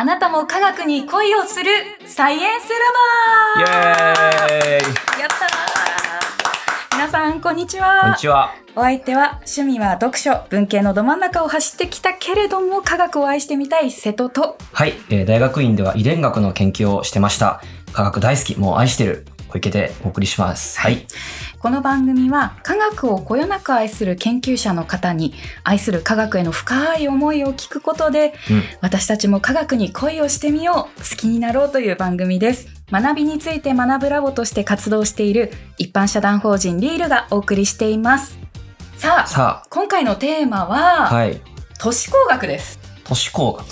あなたも科学に恋をするサイエンスイエラバーーイやったー皆さんこんにちはこんにちは。お相手は趣味は読書文系のど真ん中を走ってきたけれども科学を愛してみたい瀬戸とはい、えー大学院では遺伝学の研究をしてました。科学大好き、もう愛してる小池でお送りします。はい。この番組は科学をこよなく愛する研究者の方に愛する科学への深い思いを聞くことで、うん。私たちも科学に恋をしてみよう好きになろうという番組です。学びについて学ぶラボとして活動している一般社団法人リールがお送りしています。さあさ今回のテーマあ、は、はい。都市工学です。都市工学。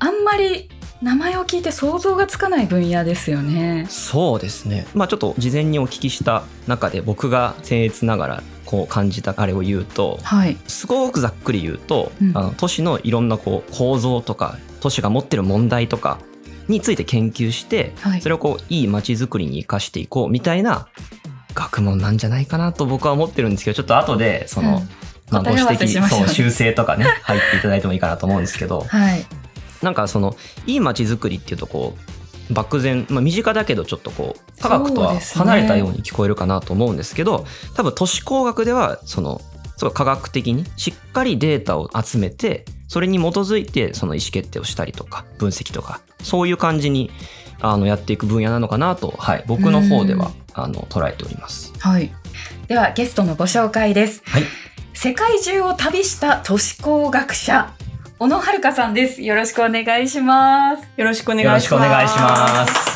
あんまり名前を聞いて想像がつかない分野ですよね。そうですね。まあちょっと事前にお聞きした中で僕が僭越ながらこう感じたあれを言うと、はい。すごくざっくり言うと、うん。あの都市のいろんなこう構造とか都市が持ってる問題とかについて研究して、はい。それをこういい街づくりに生かしていこうみたいな学問なんじゃないかなと僕は思ってるんですけどちょっと後でその、うん。まあ、ご指摘そう修正とかね入っていただいてもいいかなと思うんですけど。はいなんかそのいい街づくりっていうとこう漠然、まあ、身近だけどちょっとこう科学とは離れたように聞こえるかなと思うんですけど多分都市工学ではそのすごい科学的にしっかりデータを集めてそれに基づいてその意思決定をしたりとか分析とかそういう感じにあのやっていく分野なのかなと、はい、僕の方ではあの捉えております。はい。ではゲストのご紹介です。はい、世界中を旅した都市工学者小野遥さんです。よろしくお願いします。よろしくお願いしよます。ろしくお願いします。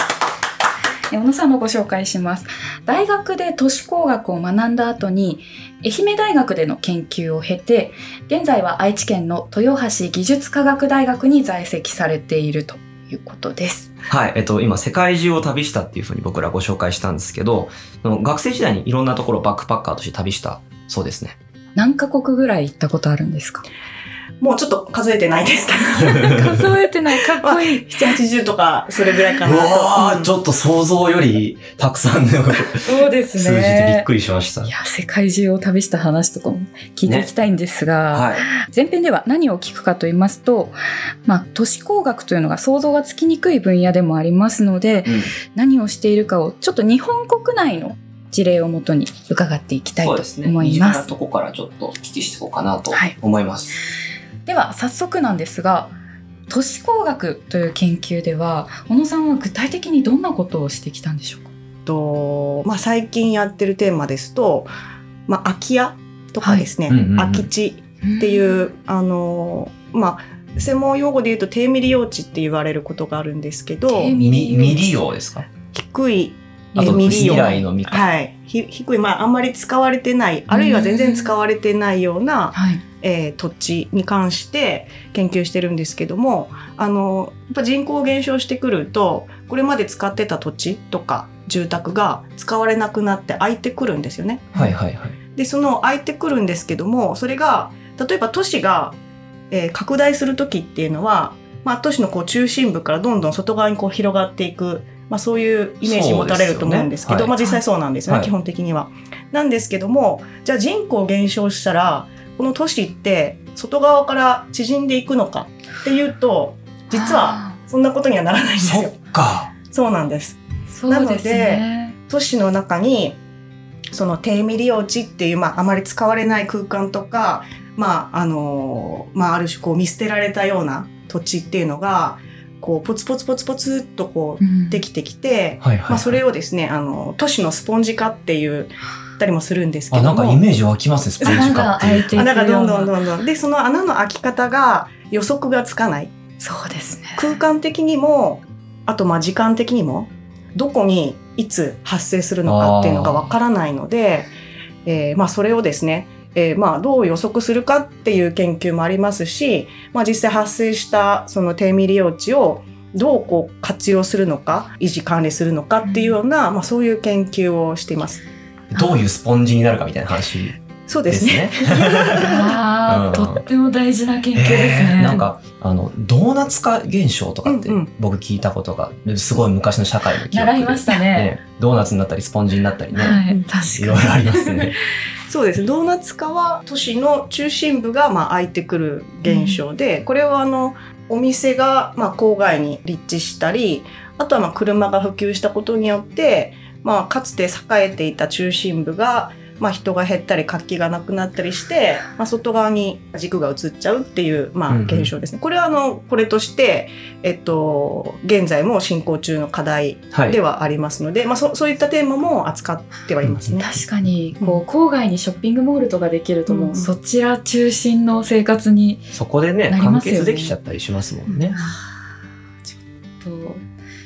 え小野さんのご紹介します。大学で都市工学を学んだ後に愛媛大学での研究を経て現在は愛知県の豊橋技術科学大学に在籍されているということです。はい、えっと、今、世界中を旅したっていうふうに僕らご紹介したんですけど、その学生時代にいろんなところをバックパッカーとして旅したそうですね。何カ国ぐらい行ったことあるんですか？もうちょっと数えてないですけ数えてない。かっこいい。ど、7、80とか、それぐらいかなと。ー、ちょっと想像よりたくさんのそうです数字でびっくりしました。いや、世界中を旅した話とかも聞いていきたいんですが、はい。前編では何を聞くかと言いますと、まあ、都市工学というのが想像がつきにくい分野でもありますので、うん何をしているかをちょっと日本国内の事例をもとに伺っていきたいとそうですね。思い身近ます。なとこからちょっとお聞きしていこうかなとはい思います。では、早速なんですが、都市工学という研究では、小野さんは具体的にどんなことをしてきたんでしょうか？と、まあ、最近やってるテーマですと、まあ、空き家とかですね、はい。うんうんうん空き地っていう、あの、まあ、専門用語で言うと低ミリ用地って言われることがあるんですけど、低みミリ未利用ですか？低い未利用。未来の未かはい。ひ低い、まあ、あんまり使われてない、あるいは全然使われてないような、はい。えー土地に関して研究してるんですけどもあのやっぱ人口減少してくるとこれまで使ってた土地とか住宅が使われなくなって空いてくるんですよね。はいはいはい。でその空いてくるんですけどもそれが例えば都市が、えー拡大する時っていうのは、まあ、都市のこう中心部からどんどん外側にこう広がっていく、まあ、そういうイメージ持たれると思うんですけどそうですよねまあ、実際そうなんですよね、はい基本的には。なんですけどもじゃあ人口減少したらこの都市って外側から縮んでいくのかっていうと実はそんなことにはならないんですよそっ。か。そうなんですですね。都市の中にその低ミリ用地っていう、まあ、あまり使われない空間とか、まああのまあ、ある種こう見捨てられたような土地っていうのがこうポツポツポツポツっとこうできてきて、それをですねあの都市のスポンジ化っていうたりもするんですけあ、どもなんかイメージ湧きますね、スポンジ穴化っていう。が開いていくよう穴がどんどんな。どんどんでその穴の開き方が予測がつかないそうですね。空間的にもあとまあ時間的にもどこにいつ発生するのかっていうのがわからないので、えーまあ、それをですね、えーまあ、どう予測するかっていう研究もありますし、まあ、実際発生したその低ミリ用地をどうこう活用するのか維持管理するのかっていうような、まあ、そういう研究をしています。どういうスポンジになるかみたいな話そうでですすね。とっても大事な研究ですね。えーなんかあのドーナツ化現象とかって僕聞いたことがすごい昔の社会の記憶で習いましたね。ねドーナツになったりスポンジになったりね、はい、い、確かろいろありますね。そうです。ドーナツ化は都市の中心部がまあ空いてくる現象で、これはあのお店が、まあ、郊外に立地したりあとはまあ車が普及したことによって、まあ、かつて栄えていた中心部が、まあ、人が減ったり活気がなくなったりして、まあ、外側に軸が移っちゃうっていう、まあ、うんうん現象ですね。これはあのこれとして、えっと、現在も進行中の課題はいではありますので、まあ、そそういったテーマも扱ってはいますね。確かにこう郊外にショッピングモールとかできるともう、うんそちら中心の生活に、そこでね完結できちゃったりしますもんね。ちょっと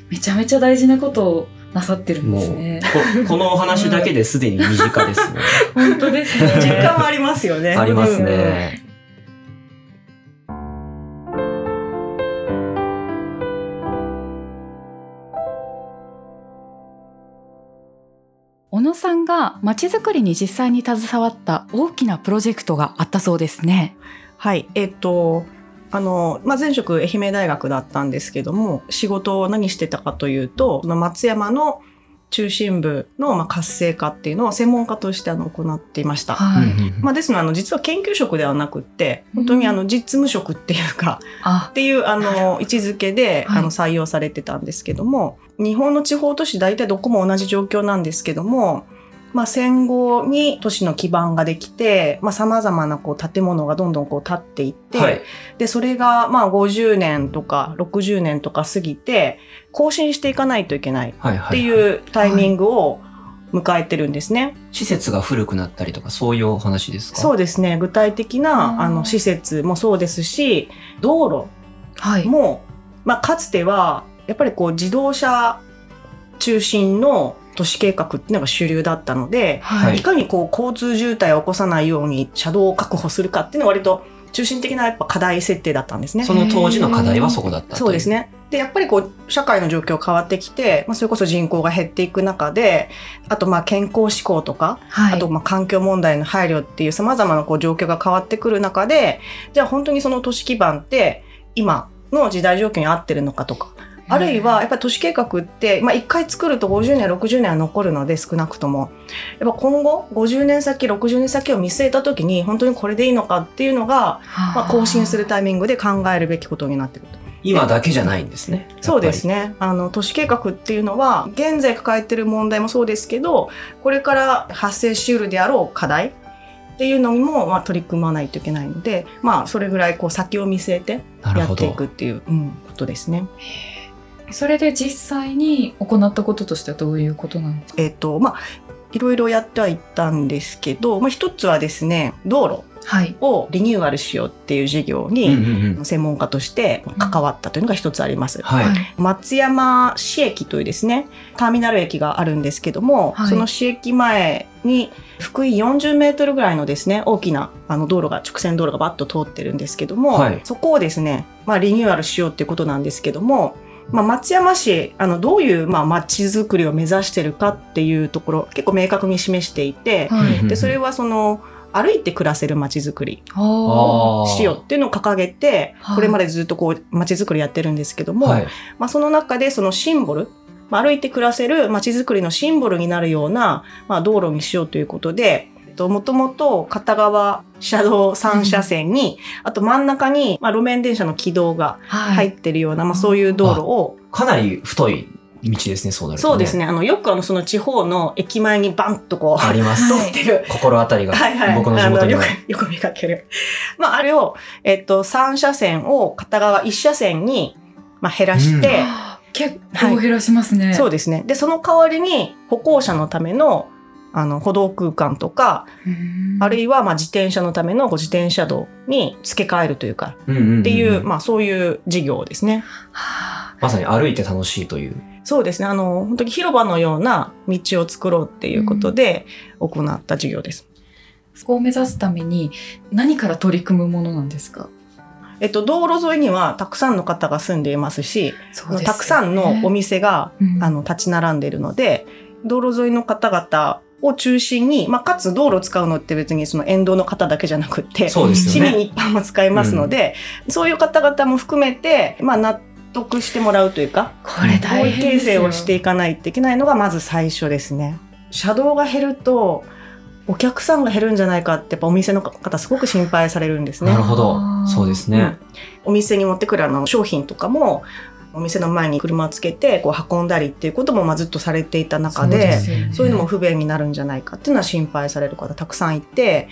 めちゃめちゃ大事なことをなさってるんもうですね。ここのお話だけですでに身近ですね。本当です実ね。感はありますよね。ありますね。小野さんが街づくりに実際に携わった大きなプロジェクトがあったそうですね。はい、えっと、あの、まあ、前職愛媛大学だったんですけども、仕事を何してたかというと、その松山の中心部のまあ活性化っていうのを専門家としてあの行っていました。はい。まあ、ですので、あの、実は研究職ではなくって、本当にあの、実務職っていうか、あ。っ、ていうあの位置づけで、はい。あの採用されてたんですけども日本の地方都市大体どこも同じ状況なんですけども、まあ、戦後に都市の基盤ができてさまざ、まなこう建物がどんどんこう建っていって、はい。でそれがまあ50年とか60年とか過ぎて更新していかないといけない。っていうタイミングを迎えてるんですね。施設が古くなったりとかそういうお話ですか？そうですね具体的なあの施設もそうですし道路はい。も、まあ、かつてはやっぱりこう自動車中心の都市計画っていうのが主流だったので、はいい、かにこう交通渋滞を起こさないように車道を確保するかっていうのは割と中心的なやっぱ課題設定だったんですね。その当時の課題はそこだったそうです。ね。で、やっぱりこう、社会の状況変わってきて、まあ、それこそ人口が減っていく中で、あとまあ健康志向とか、はい。あとまあ環境問題の配慮っていう様々なこう状況が変わってくる中で、じゃあ本当にその都市基盤って今の時代状況に合ってるのかとか、あるいはやっぱり都市計画って、まあ、1回作ると50年60年は残るので少なくともやっぱ今後50年先60年先を見据えた時に本当にこれでいいのかっていうのが、まあ、更新するタイミングで考えるべきことになってくると。今だけじゃないんですね。そうですね。ね。あの、都市計画っていうのは、現在抱えてる問題もそうですけど、これから発生しうるであろう課題っていうのにも、まあ、取り組まないといけないので、まあ、それぐらいこう先を見据えてやっていく。っていう、うん、ことですね。それで実際に行ったこととしてはどういうことなんですか？えっ、と、まあ、いろいろやってはいったんですけど、まあ、一つはですね、道路はい。をリニューアルしようっていう事業に、うん。専門家として関わったというのが一つあります。はい。松山市駅というですねターミナル駅があるんですけども、はいその市駅前に福井40メートルぐらいのですね大きなあの道路が直線道路がバッと通ってるんですけども、はいそこをですね、まあ、リニューアルしようっていうことなんですけども、まあ、松山市あのどういうまあ街づくりを目指してるかっていうところ結構明確に示していて、はい。でそれはその歩いて暮らせる街づくりああーしようっていうのを掲げて、はいこれまでずっとこう街づくりやってるんですけども、はい。まあ、その中でそのシンボル、まあ、歩いて暮らせる街づくりのシンボルになるような、まあ、道路にしようということで、ともともと片側車道3車線に、あと真ん中に、まあ、路面電車の軌道がはい。入ってるような、まあ、そういう道路を、かなり太い道ですね、そうなると、ね。そうですね、あの、よくあの、その地方の駅前にバンとこう、あります。はい通ってる。心当たりが、はいはい。僕の地あ元にはよく。、よく見かける。まあ、あれを、えっと、3車線を片側1車線に、まあ、減らして、あー結構減らしますね。そうですね。で、その代わりに歩行者のためのあの歩道空間とか、あるいいはまあ自転車のためのこう自転車道に付け替えるというか、うんうんうんうんっていう、まあそういう事業ですね。はまさに歩いて楽しいという。そうですね。あの、本当に広場のような道を作ろうっていうことで行った事業です。あそこを目指すために何から取り組むものなんですか？えっと、道路沿いにはたくさんの方が住んでいますし、そたくさんのお店が、うんあの立ち並んでいるので、道路沿いの方々を中心に、まあ、かつ道路を使うのって別にその沿道の方だけじゃなくって、そうですよね。市民一般も使いますので、そういう方々も含めて、まあ、納得してもらうというか、これ大変ですよ成をしていかないといけないのがまず最初ですね。車道が減ると、お客さんが減るんじゃないかってやっぱお店の方すごく心配されるんですねなる。ほどそうですね、お店に持ってくるあの商品とかもお店の前に車をつけてこう運んだりっていうこともまあずっとされていた中でそうね。いうのも不便になるんじゃないかっていうのは心配される方たくさんいて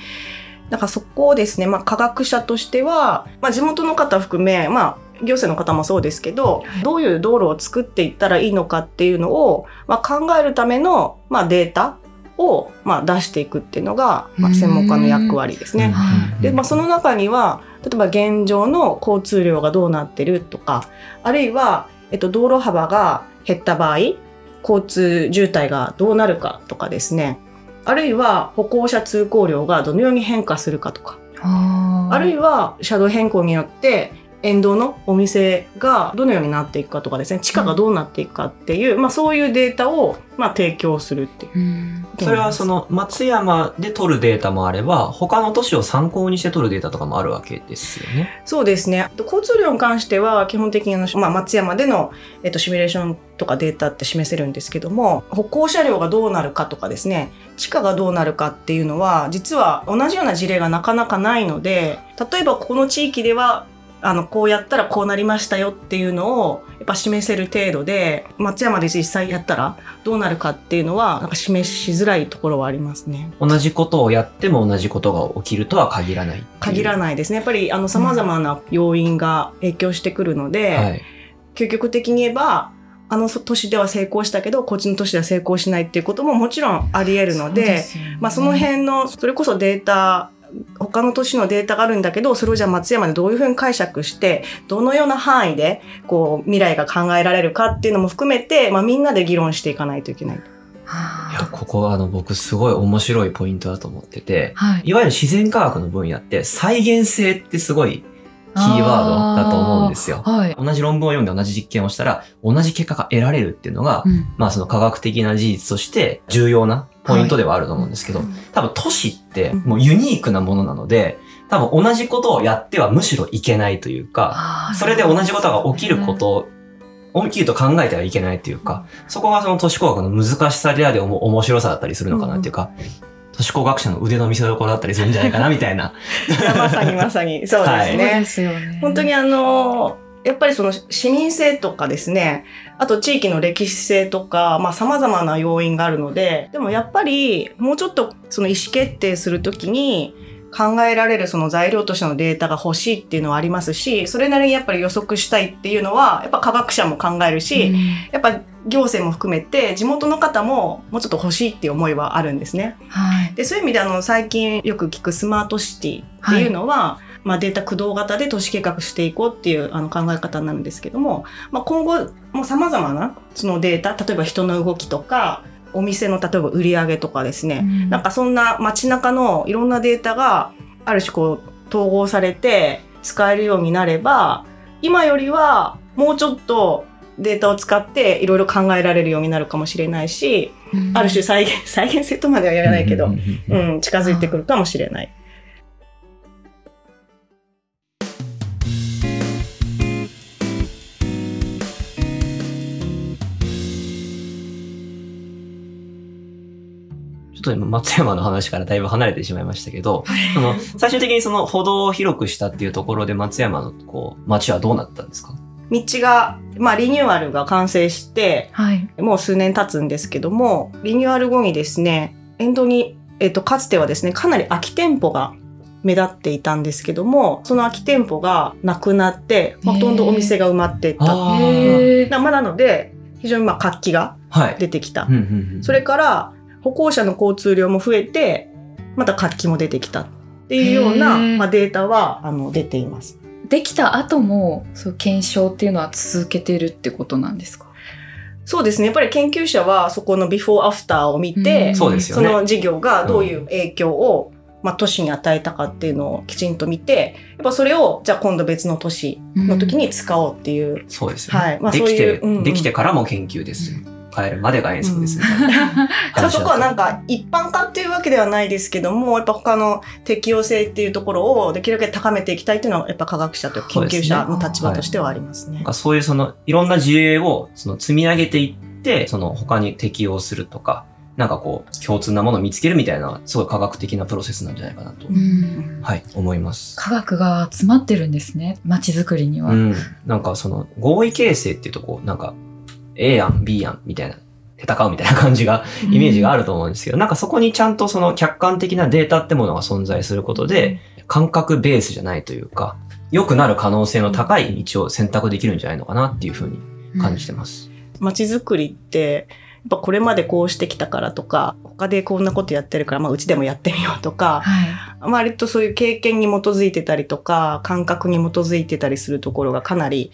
だからそこをですね、まあ、科学者としては、まあ、地元の方含め、まあ、行政の方もそうですけどどういう道路を作っていったらいいのかっていうのを、まあ、考えるための、まあ、データを、まあ、出していくっていうのが、まあ、専門家の役割ですね。はいで、まあ、その中には例えば現状の交通量がどうなってるとかあるいは、えっと、道路幅が減った場合交通渋滞がどうなるかとかですね。あるいは歩行者通行量がどのように変化するかとか。あるいは車道変更によって沿道のお店がどのようになっていくかとかですね地価がどうなっていくかっていう、まあ、そういうデータを、まあ、提供するっていう。うんそれはその松山で取るデータもあれば他の都市を参考にして取るデータとかもあるわけですよね。そうですね。交通量に関しては基本的にあの、まあ、松山での、えっと、シミュレーションとかデータって示せるんですけども歩行車両がどうなるかとかですね地価がどうなるかっていうのは実は同じような事例がなかなかないので例えばこの地域ではあのこうやったらこうなりましたよっていうのをやっぱ示せる程度で松山で実際やったらどうなるかっていうのはなんか示しづらいところはありますね。同じことをやっても同じことが起きるとは限らない。限らないですね。やっぱりあの様々な要因が影響してくるので、はい。究極的に言えばあの都市では成功したけどこっちの都市では成功しないっていうことももちろんあり得るのでそうすよねまあ、その辺のそれこそデータ他の都市のデータがあるんだけどそれをじゃあ松山でどういうふうに解釈してどのような範囲でこう未来が考えられるかっていうのも含めて、まあ、みんなで議論していかないといけない。はいや、ここはあの僕すごい面白いポイントだと思ってて、はいいわゆる自然科学の分野って再現性ってすごいキーワードだと思うんですよ。はい。同じ論文を読んで同じ実験をしたら同じ結果が得られるっていうのが、うん。まあその科学的な事実として重要なポイントではあると思うんですけど、多分都市ってもうユニークなものなので、多分同じことをやってはむしろいけないというか、それで同じことが起きることを起きると考えてはいけないというか、そこがその都市工学の難しさであり面白さだったりするのかなっていうか、都市工学者の腕の見せ所だったりするんじゃないかなみたいな。い やまさにまさにそうですはいね。そうですよね。本当にあのやっぱりその市民性とかですねあと地域の歴史性とかまあ様々な要因があるのででもやっぱりもうちょっとその意思決定するときに考えられるその材料としてのデータが欲しいっていうのはありますしそれなりにやっぱり予測したいっていうのはやっぱ科学者も考えるし、うんやっぱ行政も含めて地元の方ももうちょっと欲しいっていう思いはあるんですね。はい。でそういう意味であの最近よく聞くスマートシティっていうのは、まあ、データ駆動型で都市計画していこうっていうあの考え方なんですけども、まあ、今後もさまざまなそのデータ例えば人の動きとかお店の例えば売り上げとかですね、うん。なんかそんな街中のいろんなデータがある種こう統合されて使えるようになれば今よりはもうちょっとデータを使っていろいろ考えられるようになるかもしれないし、ある種再現再現性とまでは言わないけど、うん、近づいてくるかもしれない。と今松山の話からだいぶ離れてしまいましたけど、その最終的にその歩道を広くしたっていうところで松山のこう街はどうなったんですか？道が、まあ、リニューアルが完成してはい。もう数年経つんですけどもリニューアル後にですね沿道に、えっと、かつてはですねかなり空き店舗が目立っていたんですけどもその空き店舗がなくなってほとんどお店が埋まっていった。まあなので非常にまあ活気がはい。出てきた。うんうんうん。それから歩行者の交通量も増えてまた活気も出てきたっていうような、まあ、データはあの出ています。できた後も、そう、検証っていうのは続けてるってことなんですか？そうですねやっぱり研究者はそこのビフォーアフターを見て、うんそうですよね。その事業がどういう影響を、まあ、都市に与えたかっていうのをきちんと見てやっぱそれをじゃあ今度別の都市の時に使おうっていう、そうですよね。はいまあできて、そういううんうんできてからも研究ですよ。変えるまでが演奏です みたいなだから話そこはなんか、か一般化っていうわけではないですけどもやっぱ他の適用性っていうところをできるだけ高めていきたいっていうのはやっぱ科学者と研究者の立場としてはありますねなん。かそういうそのいろんな事例をその積み上げていって、その他に適用するとか、なんかこう、共通なものを見つけるみたいな、すごい科学的なプロセスなんじゃないかなと、うんはい、思います。科学が詰まってるんですね街づくりには。うん。なんかその、合意形成っていうとこう、なんか、A 案、B 案みたいな、戦うみたいな感じが、イメージがあると思うんですけど、なんかそこにちゃんとその客観的なデータってものが存在することで、感覚ベースじゃないというか、良くなる可能性の高い道を選択できるんじゃないのかなっていうふうに感じてます。街づくりって、やっぱこれまでこうしてきたからとか、他でこんなことやってるから、まあうちでもやってみようとか、はい。割とそういう経験に基づいてたりとか、感覚に基づいてたりするところがかなり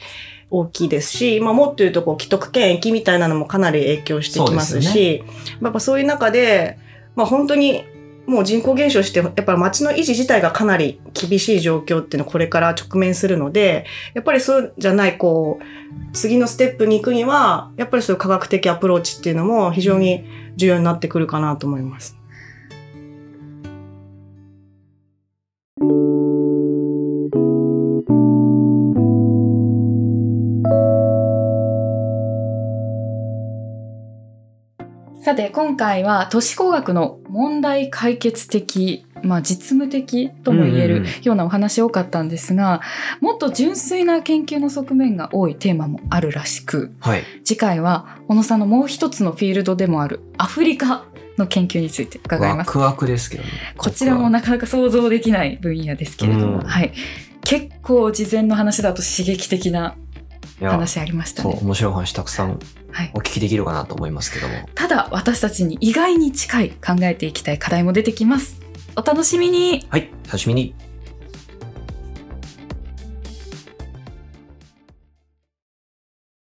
大きいですし、まあもっと言うとこう既得権益みたいなのもかなり影響してきますそうですし、やっぱそういう中で、まあ本当にもう人口減少して、やっぱり街の維持自体がかなり厳しい状況っていうのをこれから直面するので、やっぱりそうじゃない、こう、次のステップに行くには、やっぱりそういう科学的アプローチっていうのも非常に重要になってくるかなと思います。さて今回は都市工学の問題解決的、まあ、実務的とも言えるうんうんうんようなお話多かったんですが、もっと純粋な研究の側面が多いテーマもあるらしくはい。次回は小野さんのもう一つのフィールドでもあるアフリカの研究について伺います。ワクワクですけどね。こちらもなかなか想像できない分野ですけれども、うんはい、結構事前の話だと刺激的な話ありましたね。面白い話たくさんはいお聞きできるかなと思いますけども。ただ私たちに意外に近い考えていきたい課題も出てきます。お楽しみにはい、楽しみに。